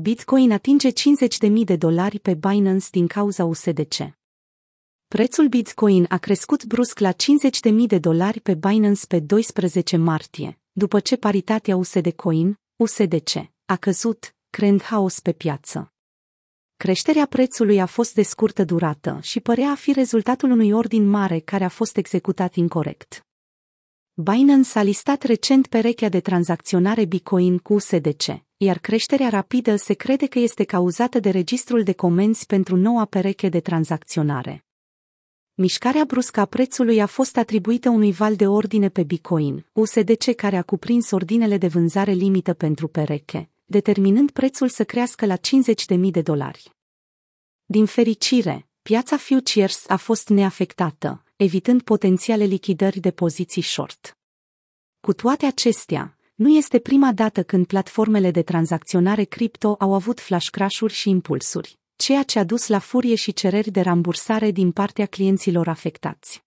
Bitcoin atinge 50.000 de dolari pe Binance din cauza USDC. Prețul Bitcoin a crescut brusc la 50.000 de dolari pe Binance pe 12 martie, după ce paritatea USD Coin, USDC, a căzut, creând haos pe piață. Creșterea prețului a fost de scurtă durată și părea a fi rezultatul unui ordin mare care a fost executat incorrect. Binance a listat recent perechea de tranzacționare Bitcoin cu USDC, iar creșterea rapidă se crede că este cauzată de registrul de comenzi pentru noua pereche de tranzacționare. Mișcarea bruscă a prețului a fost atribuită unui val de ordine pe Bitcoin, USDC care a cuprins ordinele de vânzare limită pentru pereche, determinând prețul să crească la 50.000 de dolari. Din fericire, piața futures a fost neafectată, evitând potențiale lichidări de poziții short. Cu toate acestea, nu este prima dată când platformele de tranzacționare cripto au avut flash crash-uri și impulsuri, ceea ce a dus la furie și cereri de rambursare din partea clienților afectați.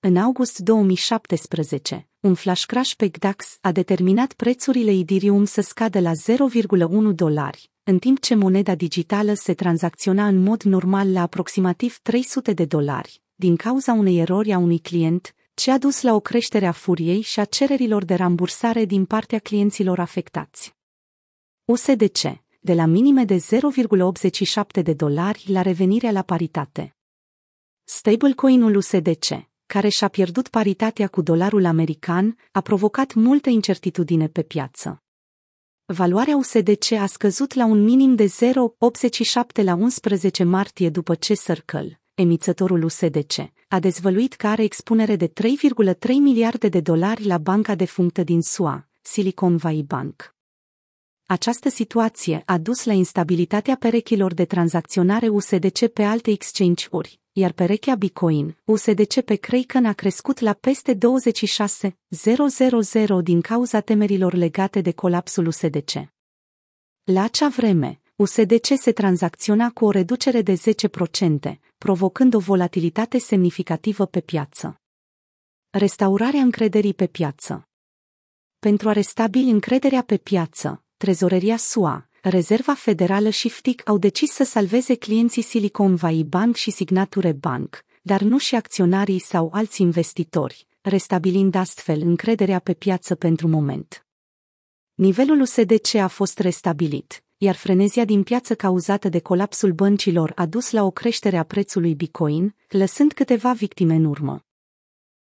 În august 2017, un flash crash pe GDAX a determinat prețurile Ethereum să scadă la 0,1 dolari, în timp ce moneda digitală se tranzacționa în mod normal la aproximativ 300 de dolari, din cauza unei erori a unui client, ce a dus la o creștere a furiei și a cererilor de rambursare din partea clienților afectați. USDC, de la minime de 0,87 de dolari la revenirea la paritate. Stablecoin-ul USDC, care și-a pierdut paritatea cu dolarul american, a provocat multă incertitudine pe piață. Valoarea USDC a scăzut la un minim de 0,87 la 11 martie după ce Circle, emițătorul USDC, a dezvăluit că are expunere de 3,3 miliarde de dolari la banca defunctă din SUA, Silicon Valley Bank. Această situație a dus la instabilitatea perechilor de tranzacționare USDC pe alte exchange-uri, iar perechea Bitcoin, USDC pe Kraken a crescut la peste 26.000 din cauza temerilor legate de colapsul USDC. La acea vreme, USDC se tranzacționa cu o reducere de 10%, provocând o volatilitate semnificativă pe piață. Restaurarea încrederii pe piață Pentru a restabili încrederea pe piață, Trezoreria SUA, Rezerva Federală și FTIC au decis să salveze clienții Silicon Valley Bank și Signature Bank, dar nu și acționarii sau alți investitori, restabilind astfel încrederea pe piață pentru moment. Nivelul USDC a fost restabilit, iar frenezia din piață cauzată de colapsul băncilor a dus la o creștere a prețului Bitcoin, lăsând câteva victime în urmă.